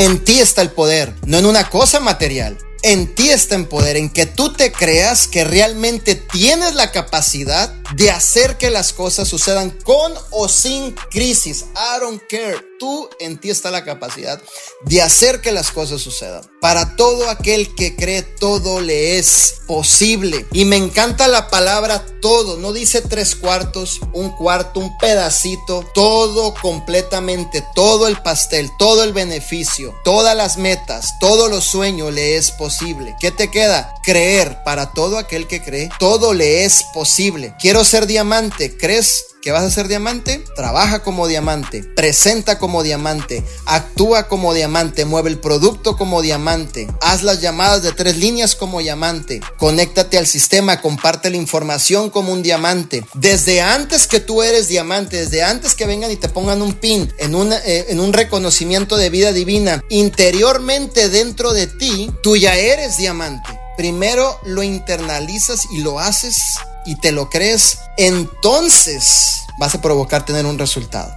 En ti está el poder, no en una cosa material. En ti está en poder, en que tú te creas que realmente tienes la capacidad de hacer que las cosas sucedan con o sin crisis. I don't care. Tú en ti está la capacidad de hacer que las cosas sucedan. Para todo aquel que cree, todo le es posible. Y me encanta la palabra todo. No dice tres cuartos, un cuarto, un pedacito. Todo completamente, todo el pastel, todo el beneficio, todas las metas, todos los sueños le es posible. ¿Qué te queda? Creer. Para todo aquel que cree, todo le es posible. Quiero ser diamante. ¿Crees? que vas a ser diamante, trabaja como diamante, presenta como diamante, actúa como diamante, mueve el producto como diamante, haz las llamadas de tres líneas como diamante, conéctate al sistema, comparte la información como un diamante. Desde antes que tú eres diamante, desde antes que vengan y te pongan un pin en, eh, en un reconocimiento de vida divina, interiormente dentro de ti, tú ya eres diamante. Primero lo internalizas y lo haces y te lo crees, entonces vas a provocar tener un resultado.